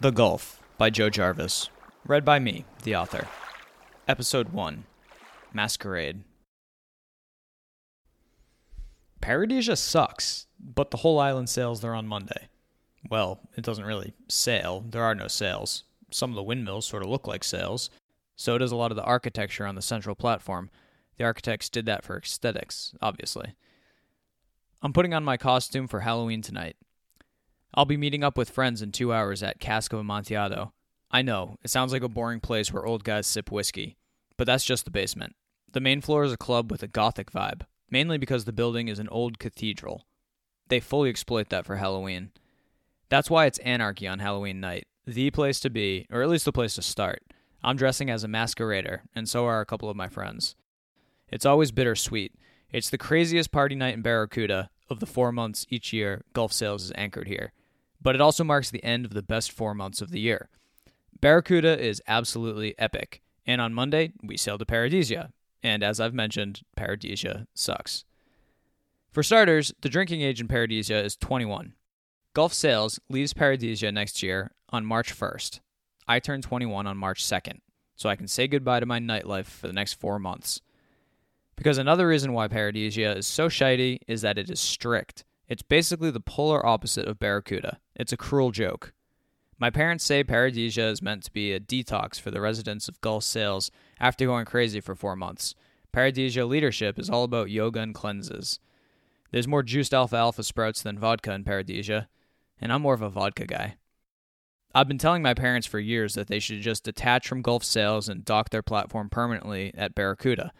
The Gulf by Joe Jarvis. Read by me, the author. Episode 1 Masquerade. Paradisia sucks, but the whole island sails there on Monday. Well, it doesn't really sail, there are no sails. Some of the windmills sort of look like sails. So does a lot of the architecture on the central platform. The architects did that for aesthetics, obviously. I'm putting on my costume for Halloween tonight. I'll be meeting up with friends in two hours at Cask of Amontillado. I know, it sounds like a boring place where old guys sip whiskey, but that's just the basement. The main floor is a club with a gothic vibe, mainly because the building is an old cathedral. They fully exploit that for Halloween. That's why it's anarchy on Halloween night, the place to be, or at least the place to start. I'm dressing as a masquerader, and so are a couple of my friends. It's always bittersweet. It's the craziest party night in Barracuda of the four months each year Gulf Sails is anchored here, but it also marks the end of the best four months of the year. Barracuda is absolutely epic, and on Monday we sail to Paradisia, and as I've mentioned, Paradisia sucks. For starters, the drinking age in Paradisia is 21. Gulf Sails leaves Paradisia next year on March 1st. I turn 21 on March 2nd, so I can say goodbye to my nightlife for the next four months. Because another reason why Paradisia is so shitey is that it is strict. It's basically the polar opposite of Barracuda. It's a cruel joke. My parents say Paradisia is meant to be a detox for the residents of Gulf Sails after going crazy for four months. Paradisia leadership is all about yoga and cleanses. There's more juiced alfalfa sprouts than vodka in Paradisia, and I'm more of a vodka guy. I've been telling my parents for years that they should just detach from Gulf Sails and dock their platform permanently at Barracuda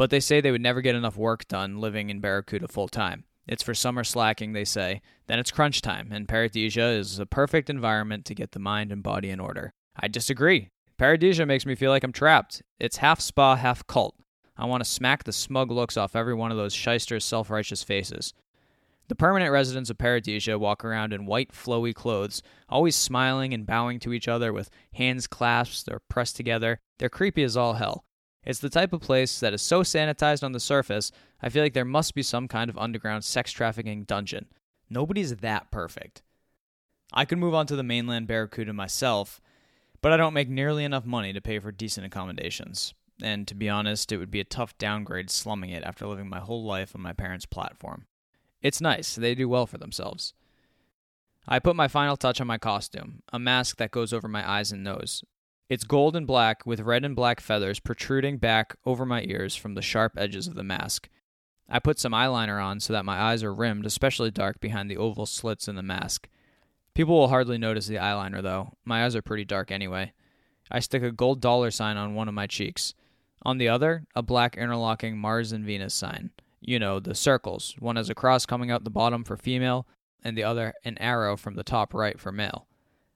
but they say they would never get enough work done living in Barracuda full time. It's for summer slacking, they say. Then it's crunch time, and Paradisia is a perfect environment to get the mind and body in order. I disagree. Paradisia makes me feel like I'm trapped. It's half spa, half cult. I want to smack the smug looks off every one of those shysters' self righteous faces. The permanent residents of Paradisia walk around in white, flowy clothes, always smiling and bowing to each other with hands clasped or pressed together. They're creepy as all hell. It's the type of place that is so sanitized on the surface, I feel like there must be some kind of underground sex trafficking dungeon. Nobody's that perfect. I could move on to the mainland Barracuda myself, but I don't make nearly enough money to pay for decent accommodations. And to be honest, it would be a tough downgrade slumming it after living my whole life on my parents' platform. It's nice, they do well for themselves. I put my final touch on my costume, a mask that goes over my eyes and nose, it's gold and black with red and black feathers protruding back over my ears from the sharp edges of the mask. I put some eyeliner on so that my eyes are rimmed especially dark behind the oval slits in the mask. People will hardly notice the eyeliner, though. My eyes are pretty dark anyway. I stick a gold dollar sign on one of my cheeks. On the other, a black interlocking Mars and Venus sign. You know, the circles. One has a cross coming out the bottom for female, and the other an arrow from the top right for male.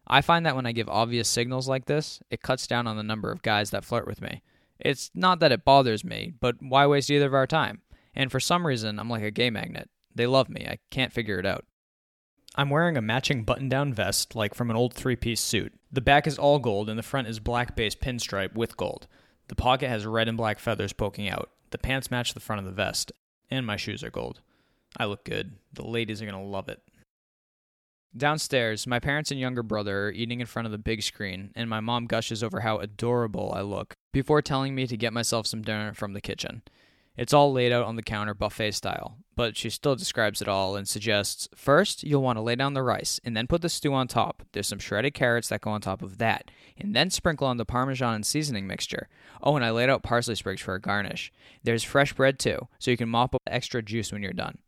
I find that when I give obvious signals like this, it cuts down on the number of guys that flirt with me. It's not that it bothers me, but why waste either of our time? And for some reason, I'm like a gay magnet. They love me. I can't figure it out. I'm wearing a matching button down vest, like from an old three piece suit. The back is all gold, and the front is black based pinstripe with gold. The pocket has red and black feathers poking out. The pants match the front of the vest, and my shoes are gold. I look good. The ladies are going to love it. Downstairs, my parents and younger brother are eating in front of the big screen, and my mom gushes over how adorable I look before telling me to get myself some dinner from the kitchen. It's all laid out on the counter buffet style, but she still describes it all and suggests first, you'll want to lay down the rice and then put the stew on top. There's some shredded carrots that go on top of that, and then sprinkle on the parmesan and seasoning mixture. Oh, and I laid out parsley sprigs for a garnish. There's fresh bread too, so you can mop up extra juice when you're done.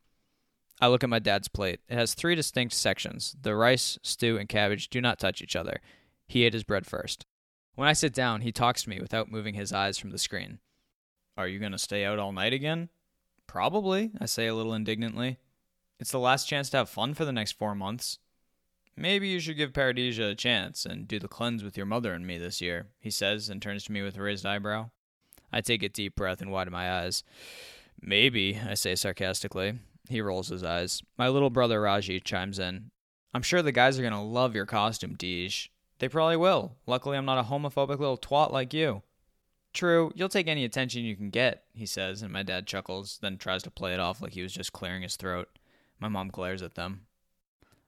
I look at my dad's plate. It has three distinct sections. The rice, stew, and cabbage do not touch each other. He ate his bread first. When I sit down, he talks to me without moving his eyes from the screen. Are you going to stay out all night again? Probably, I say a little indignantly. It's the last chance to have fun for the next four months. Maybe you should give Paradisia a chance and do the cleanse with your mother and me this year, he says and turns to me with a raised eyebrow. I take a deep breath and widen my eyes. Maybe, I say sarcastically. He rolls his eyes. My little brother Raji chimes in. I'm sure the guys are going to love your costume, Deej. They probably will. Luckily, I'm not a homophobic little twat like you. True, you'll take any attention you can get, he says, and my dad chuckles, then tries to play it off like he was just clearing his throat. My mom glares at them.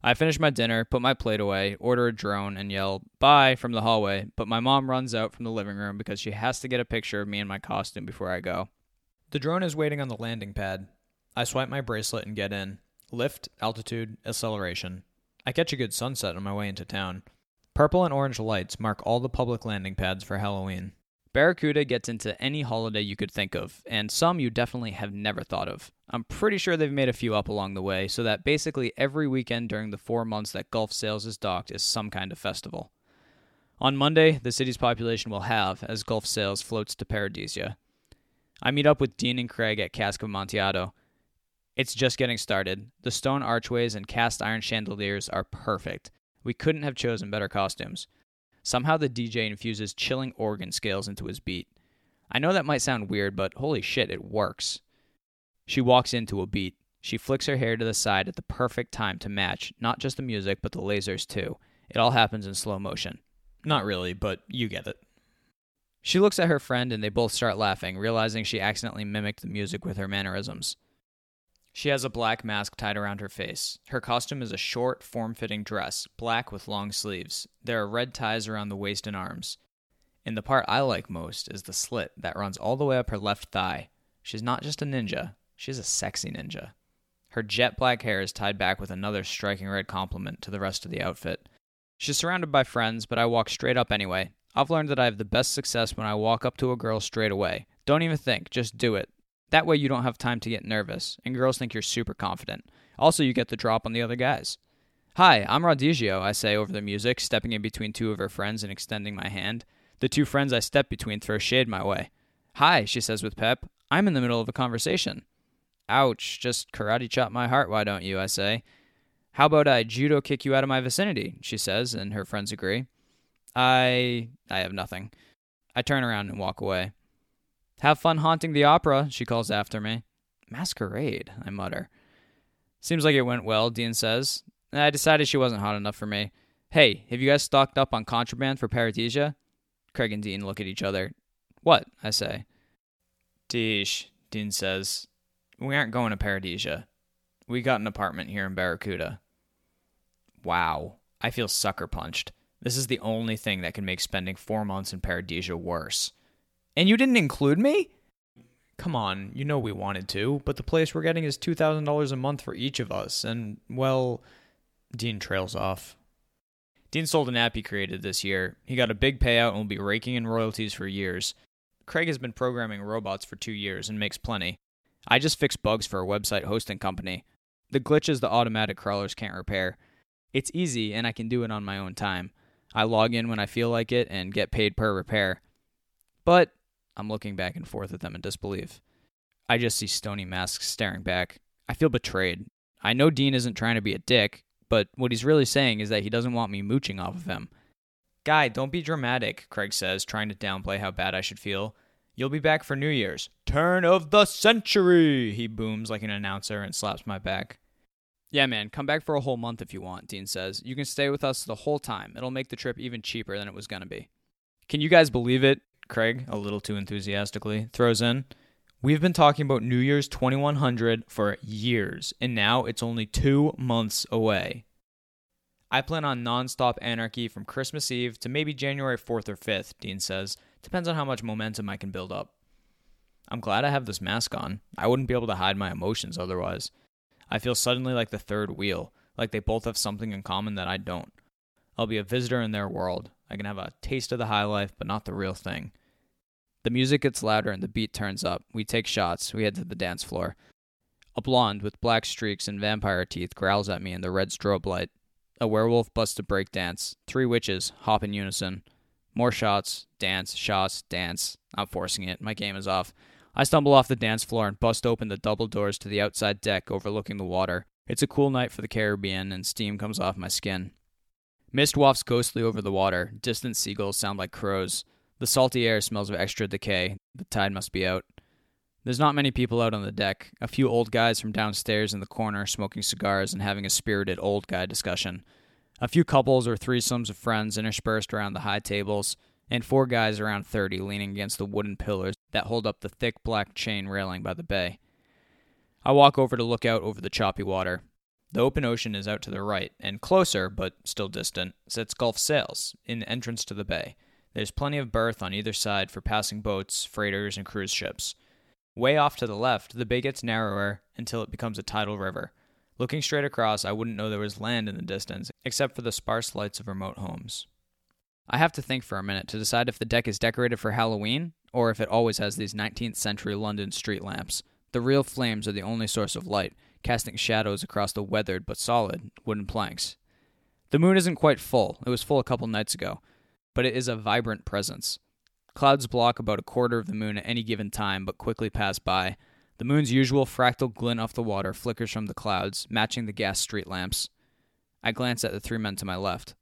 I finish my dinner, put my plate away, order a drone, and yell, bye from the hallway, but my mom runs out from the living room because she has to get a picture of me in my costume before I go. The drone is waiting on the landing pad. I swipe my bracelet and get in. Lift, altitude, acceleration. I catch a good sunset on my way into town. Purple and orange lights mark all the public landing pads for Halloween. Barracuda gets into any holiday you could think of, and some you definitely have never thought of. I'm pretty sure they've made a few up along the way, so that basically every weekend during the four months that Gulf Sails is docked is some kind of festival. On Monday, the city's population will have as Gulf Sails floats to Paradisia. I meet up with Dean and Craig at Cask of Amontillado. It's just getting started. The stone archways and cast iron chandeliers are perfect. We couldn't have chosen better costumes. Somehow the DJ infuses chilling organ scales into his beat. I know that might sound weird, but holy shit, it works. She walks into a beat. She flicks her hair to the side at the perfect time to match not just the music, but the lasers too. It all happens in slow motion. Not really, but you get it. She looks at her friend and they both start laughing, realizing she accidentally mimicked the music with her mannerisms. She has a black mask tied around her face. Her costume is a short, form fitting dress, black with long sleeves. There are red ties around the waist and arms. And the part I like most is the slit that runs all the way up her left thigh. She's not just a ninja, she's a sexy ninja. Her jet black hair is tied back with another striking red complement to the rest of the outfit. She's surrounded by friends, but I walk straight up anyway. I've learned that I have the best success when I walk up to a girl straight away. Don't even think, just do it. That way you don't have time to get nervous, and girls think you're super confident. Also, you get the drop on the other guys. Hi, I'm Rodigio, I say over the music, stepping in between two of her friends and extending my hand. The two friends I step between throw shade my way. Hi, she says with pep. I'm in the middle of a conversation. Ouch, just karate chop my heart, why don't you? I say. How about I judo kick you out of my vicinity? She says, and her friends agree. I. I have nothing. I turn around and walk away. Have fun haunting the opera, she calls after me. Masquerade, I mutter. Seems like it went well, Dean says. I decided she wasn't hot enough for me. Hey, have you guys stocked up on contraband for Paradisia? Craig and Dean look at each other. What? I say. Deesh, Dean says. We aren't going to Paradisia. We got an apartment here in Barracuda. Wow. I feel sucker punched. This is the only thing that can make spending four months in Paradisia worse. And you didn't include me? Come on, you know we wanted to, but the place we're getting is $2,000 a month for each of us, and, well, Dean trails off. Dean sold an app he created this year. He got a big payout and will be raking in royalties for years. Craig has been programming robots for two years and makes plenty. I just fix bugs for a website hosting company. The glitches the automatic crawlers can't repair. It's easy, and I can do it on my own time. I log in when I feel like it and get paid per repair. But I'm looking back and forth at them in disbelief. I just see stony masks staring back. I feel betrayed. I know Dean isn't trying to be a dick, but what he's really saying is that he doesn't want me mooching off of him. Guy, don't be dramatic, Craig says, trying to downplay how bad I should feel. You'll be back for New Year's. Turn of the century, he booms like an announcer and slaps my back. Yeah, man, come back for a whole month if you want, Dean says. You can stay with us the whole time. It'll make the trip even cheaper than it was going to be. Can you guys believe it? Craig, a little too enthusiastically, throws in. We've been talking about New Year's 2100 for years, and now it's only two months away. I plan on nonstop anarchy from Christmas Eve to maybe January 4th or 5th, Dean says. Depends on how much momentum I can build up. I'm glad I have this mask on. I wouldn't be able to hide my emotions otherwise. I feel suddenly like the third wheel, like they both have something in common that I don't. I'll be a visitor in their world. I can have a taste of the high life, but not the real thing. The music gets louder and the beat turns up. We take shots. We head to the dance floor. A blonde with black streaks and vampire teeth growls at me in the red strobe light. A werewolf busts a break dance. Three witches hop in unison. More shots, dance, shots, dance. I'm forcing it. My game is off. I stumble off the dance floor and bust open the double doors to the outside deck overlooking the water. It's a cool night for the Caribbean, and steam comes off my skin. Mist wafts ghostly over the water. Distant seagulls sound like crows. The salty air smells of extra decay. The tide must be out. There's not many people out on the deck. A few old guys from downstairs in the corner smoking cigars and having a spirited old guy discussion. A few couples or threesomes of friends interspersed around the high tables, and four guys around 30 leaning against the wooden pillars that hold up the thick black chain railing by the bay. I walk over to look out over the choppy water. The open ocean is out to the right, and closer, but still distant, sits Gulf Sails, in the entrance to the bay. There's plenty of berth on either side for passing boats, freighters, and cruise ships. Way off to the left, the bay gets narrower until it becomes a tidal river. Looking straight across, I wouldn't know there was land in the distance, except for the sparse lights of remote homes. I have to think for a minute to decide if the deck is decorated for Halloween or if it always has these 19th century London street lamps. The real flames are the only source of light, casting shadows across the weathered but solid wooden planks. The moon isn't quite full, it was full a couple nights ago, but it is a vibrant presence. Clouds block about a quarter of the moon at any given time, but quickly pass by. The moon's usual fractal glint off the water flickers from the clouds, matching the gas street lamps. I glance at the three men to my left.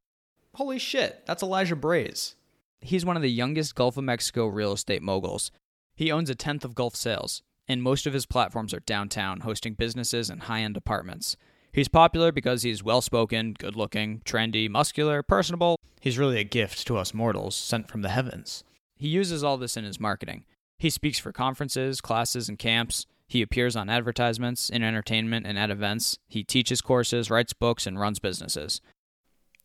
Holy shit, that's Elijah Braze. He's one of the youngest Gulf of Mexico real estate moguls. He owns a tenth of Gulf Sails, and most of his platforms are downtown, hosting businesses and high end apartments. He's popular because he's well spoken, good looking, trendy, muscular, personable. He's really a gift to us mortals, sent from the heavens. He uses all this in his marketing. He speaks for conferences, classes, and camps. He appears on advertisements, in entertainment, and at events. He teaches courses, writes books, and runs businesses.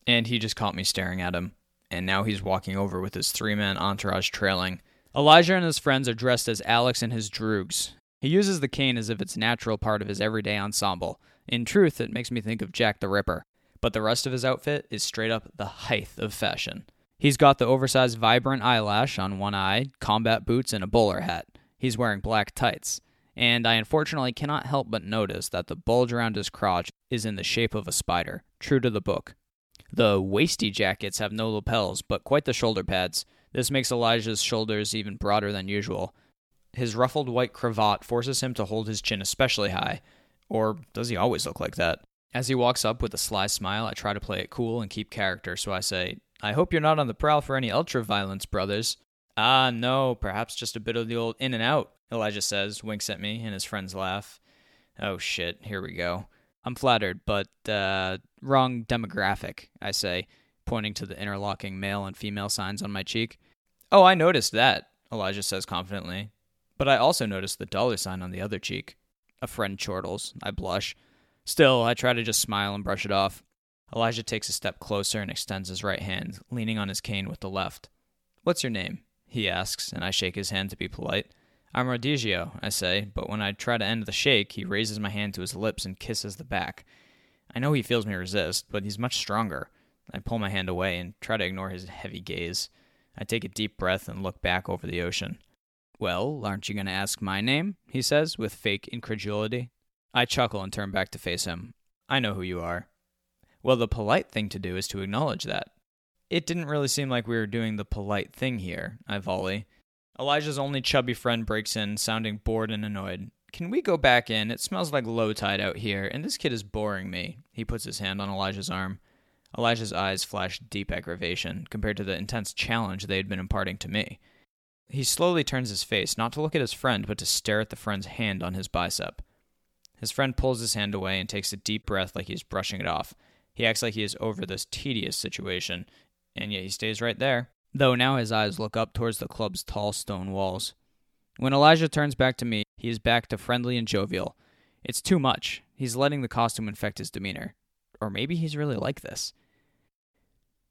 And he just caught me staring at him. And now he's walking over with his three man entourage trailing. Elijah and his friends are dressed as Alex and his droogs. He uses the cane as if it's natural part of his everyday ensemble. In truth, it makes me think of Jack the Ripper. But the rest of his outfit is straight up the height of fashion. He's got the oversized vibrant eyelash on one eye, combat boots, and a bowler hat. He's wearing black tights. And I unfortunately cannot help but notice that the bulge around his crotch is in the shape of a spider, true to the book. The waisty jackets have no lapels, but quite the shoulder pads. This makes Elijah's shoulders even broader than usual. His ruffled white cravat forces him to hold his chin especially high. Or does he always look like that? As he walks up with a sly smile, I try to play it cool and keep character, so I say, I hope you're not on the prowl for any ultra violence, brothers. Ah, no, perhaps just a bit of the old in and out, Elijah says, winks at me, and his friends laugh. Oh shit, here we go. I'm flattered, but, uh, wrong demographic, I say, pointing to the interlocking male and female signs on my cheek. Oh, I noticed that, Elijah says confidently. But I also noticed the dollar sign on the other cheek. A friend chortles. I blush. Still, I try to just smile and brush it off. Elijah takes a step closer and extends his right hand, leaning on his cane with the left. What's your name? he asks, and I shake his hand to be polite. I'm Rodigio, I say, but when I try to end the shake, he raises my hand to his lips and kisses the back. I know he feels me resist, but he's much stronger. I pull my hand away and try to ignore his heavy gaze. I take a deep breath and look back over the ocean. Well, aren't you going to ask my name? he says, with fake incredulity. I chuckle and turn back to face him. I know who you are. Well, the polite thing to do is to acknowledge that. It didn't really seem like we were doing the polite thing here, I volley. Elijah's only chubby friend breaks in, sounding bored and annoyed. Can we go back in? It smells like low tide out here, and this kid is boring me. He puts his hand on Elijah's arm. Elijah's eyes flash deep aggravation compared to the intense challenge they had been imparting to me. He slowly turns his face, not to look at his friend, but to stare at the friend's hand on his bicep. His friend pulls his hand away and takes a deep breath like he's brushing it off. He acts like he is over this tedious situation, and yet he stays right there, though now his eyes look up towards the club's tall stone walls. When Elijah turns back to me, he is back to friendly and jovial. It's too much. He's letting the costume infect his demeanor. Or maybe he's really like this.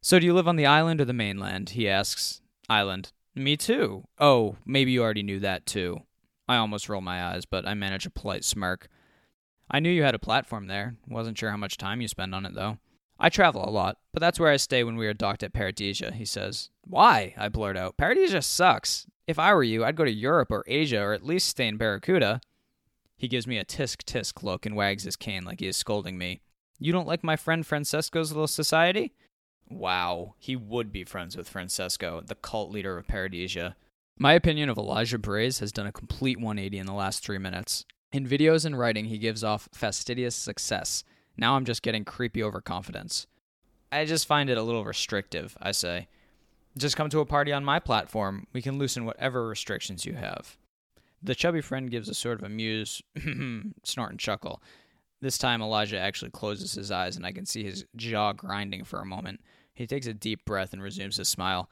So, do you live on the island or the mainland? He asks. Island. Me too. Oh, maybe you already knew that too. I almost roll my eyes, but I manage a polite smirk. I knew you had a platform there. Wasn't sure how much time you spend on it, though. I travel a lot, but that's where I stay when we are docked at Paradisia, he says. Why? I blurt out. Paradisia sucks. If I were you, I'd go to Europe or Asia or at least stay in Barracuda. He gives me a tisk tisk look and wags his cane like he is scolding me. You don't like my friend Francesco's little society? Wow, he would be friends with Francesco, the cult leader of Paradisia. My opinion of Elijah Braze has done a complete 180 in the last three minutes. In videos and writing, he gives off fastidious success. Now I'm just getting creepy overconfidence. I just find it a little restrictive, I say. Just come to a party on my platform. We can loosen whatever restrictions you have. The chubby friend gives a sort of amused snort and chuckle. This time, Elijah actually closes his eyes, and I can see his jaw grinding for a moment. He takes a deep breath and resumes his smile.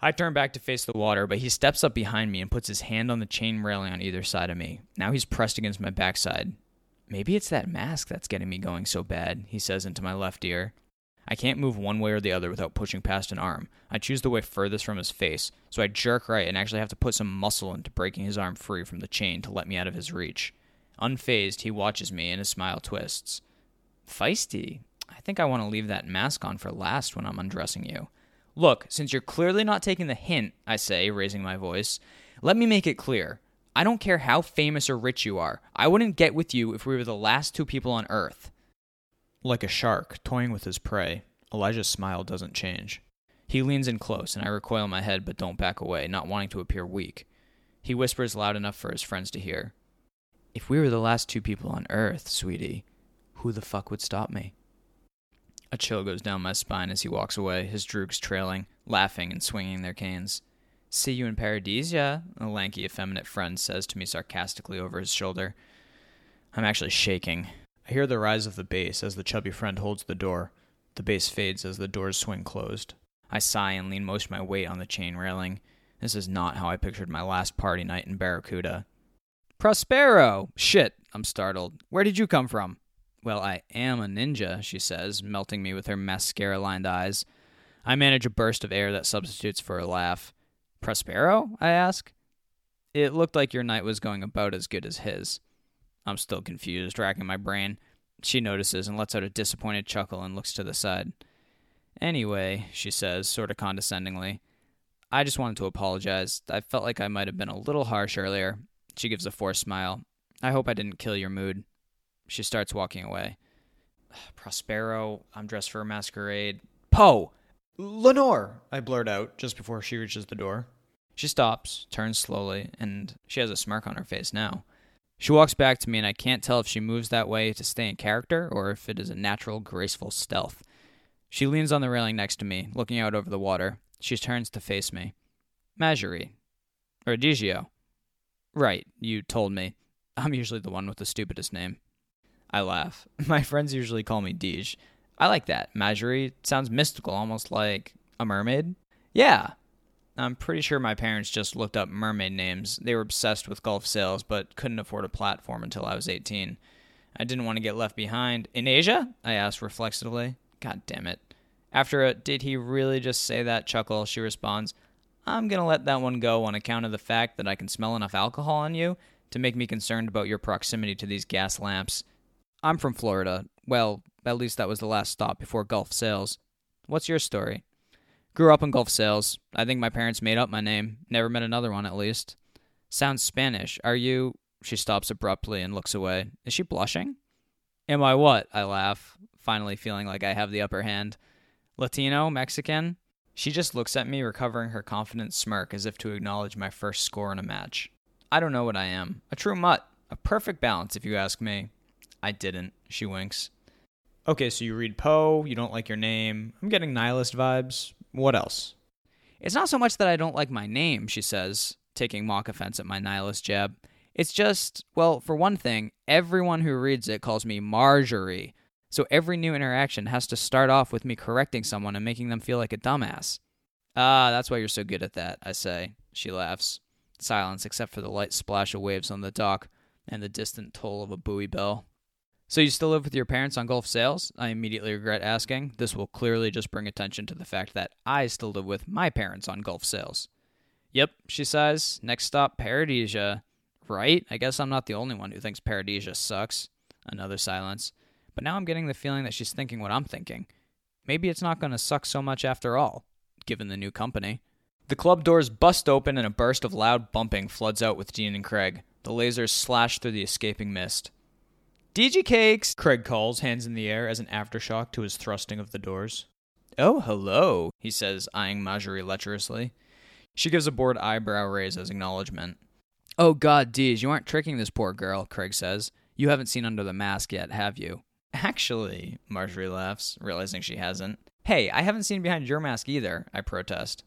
I turn back to face the water, but he steps up behind me and puts his hand on the chain railing on either side of me. Now he's pressed against my backside. Maybe it's that mask that's getting me going so bad, he says into my left ear. I can't move one way or the other without pushing past an arm. I choose the way furthest from his face, so I jerk right and actually have to put some muscle into breaking his arm free from the chain to let me out of his reach. Unfazed, he watches me and his smile twists. Feisty. I think I want to leave that mask on for last when I'm undressing you. Look, since you're clearly not taking the hint, I say, raising my voice, let me make it clear. I don't care how famous or rich you are. I wouldn't get with you if we were the last two people on Earth. Like a shark toying with his prey, Elijah's smile doesn't change. He leans in close, and I recoil my head but don't back away, not wanting to appear weak. He whispers loud enough for his friends to hear. If we were the last two people on Earth, sweetie, who the fuck would stop me? A chill goes down my spine as he walks away, his droogs trailing, laughing and swinging their canes. See you in Paradisia, a lanky, effeminate friend says to me sarcastically over his shoulder. I'm actually shaking. I hear the rise of the bass as the chubby friend holds the door. The bass fades as the doors swing closed. I sigh and lean most of my weight on the chain railing. This is not how I pictured my last party night in Barracuda. Prospero! Shit, I'm startled. Where did you come from? Well, I am a ninja, she says, melting me with her mascara lined eyes. I manage a burst of air that substitutes for a laugh. Prospero? I ask. It looked like your night was going about as good as his. I'm still confused, racking my brain. She notices and lets out a disappointed chuckle and looks to the side. Anyway, she says, sort of condescendingly, I just wanted to apologize. I felt like I might have been a little harsh earlier. She gives a forced smile. I hope I didn't kill your mood. She starts walking away. Prospero, I'm dressed for a masquerade. Poe! Lenore! I blurt out just before she reaches the door. She stops, turns slowly, and she has a smirk on her face now. She walks back to me, and I can't tell if she moves that way to stay in character or if it is a natural, graceful stealth. She leans on the railing next to me, looking out over the water. She turns to face me. Majorie. Or Digio. Right, you told me. I'm usually the one with the stupidest name. I laugh. My friends usually call me Dij. I like that. Majuri sounds mystical, almost like a mermaid. Yeah. I'm pretty sure my parents just looked up mermaid names. They were obsessed with Gulf Sails, but couldn't afford a platform until I was 18. I didn't want to get left behind. In Asia? I asked reflexively. God damn it. After a did he really just say that chuckle, she responds, I'm going to let that one go on account of the fact that I can smell enough alcohol on you to make me concerned about your proximity to these gas lamps. I'm from Florida. Well, at least that was the last stop before Gulf Sails. What's your story? Grew up in Gulf Sails. I think my parents made up my name. Never met another one, at least. Sounds Spanish. Are you. She stops abruptly and looks away. Is she blushing? Am I what? I laugh, finally feeling like I have the upper hand. Latino? Mexican? She just looks at me, recovering her confident smirk as if to acknowledge my first score in a match. I don't know what I am. A true mutt. A perfect balance, if you ask me. I didn't. She winks. Okay, so you read Poe, you don't like your name. I'm getting nihilist vibes. What else? It's not so much that I don't like my name, she says, taking mock offense at my nihilist jab. It's just, well, for one thing, everyone who reads it calls me Marjorie. So every new interaction has to start off with me correcting someone and making them feel like a dumbass. Ah, that's why you're so good at that, I say. She laughs. Silence, except for the light splash of waves on the dock and the distant toll of a buoy bell. So you still live with your parents on Gulf Sails? I immediately regret asking. This will clearly just bring attention to the fact that I still live with my parents on Gulf Sails. Yep, she sighs. Next stop, Paradisia. Right? I guess I'm not the only one who thinks Paradisia sucks. Another silence. But now I'm getting the feeling that she's thinking what I'm thinking. Maybe it's not going to suck so much after all, given the new company. The club doors bust open and a burst of loud bumping floods out with Dean and Craig. The lasers slash through the escaping mist. DG Cakes, Craig calls, hands in the air as an aftershock to his thrusting of the doors. Oh, hello, he says, eyeing Marjorie lecherously. She gives a bored eyebrow raise as acknowledgement. Oh, God, Deej, you aren't tricking this poor girl, Craig says. You haven't seen under the mask yet, have you? Actually, Marjorie laughs, realizing she hasn't. Hey, I haven't seen behind your mask either, I protest.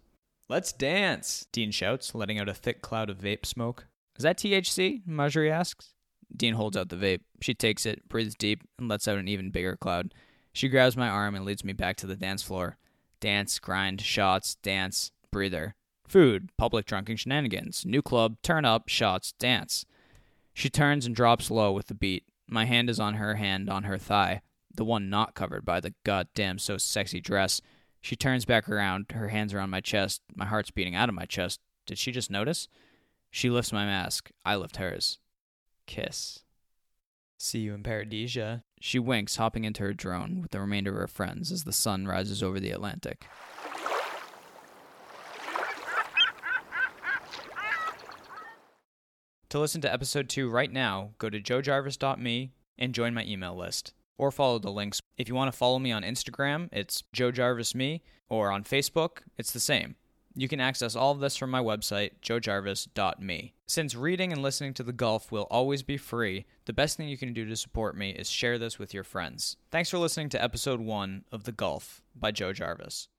Let's dance, Dean shouts, letting out a thick cloud of vape smoke. Is that THC? Marjorie asks. Dean holds out the vape. She takes it, breathes deep, and lets out an even bigger cloud. She grabs my arm and leads me back to the dance floor. Dance, grind, shots, dance, breather. Food, public drunken shenanigans. New club, turn up, shots, dance. She turns and drops low with the beat. My hand is on her hand on her thigh, the one not covered by the goddamn so sexy dress. She turns back around, her hands are on my chest, my heart's beating out of my chest. Did she just notice? She lifts my mask, I lift hers. Kiss. See you in Paradisia. She winks, hopping into her drone with the remainder of her friends as the sun rises over the Atlantic. To listen to episode 2 right now, go to joejarvis.me and join my email list. Or follow the links. If you want to follow me on Instagram, it's joejarvisme, or on Facebook, it's the same. You can access all of this from my website, joejarvis.me. Since reading and listening to The Gulf will always be free, the best thing you can do to support me is share this with your friends. Thanks for listening to episode 1 of The Gulf by Joe Jarvis.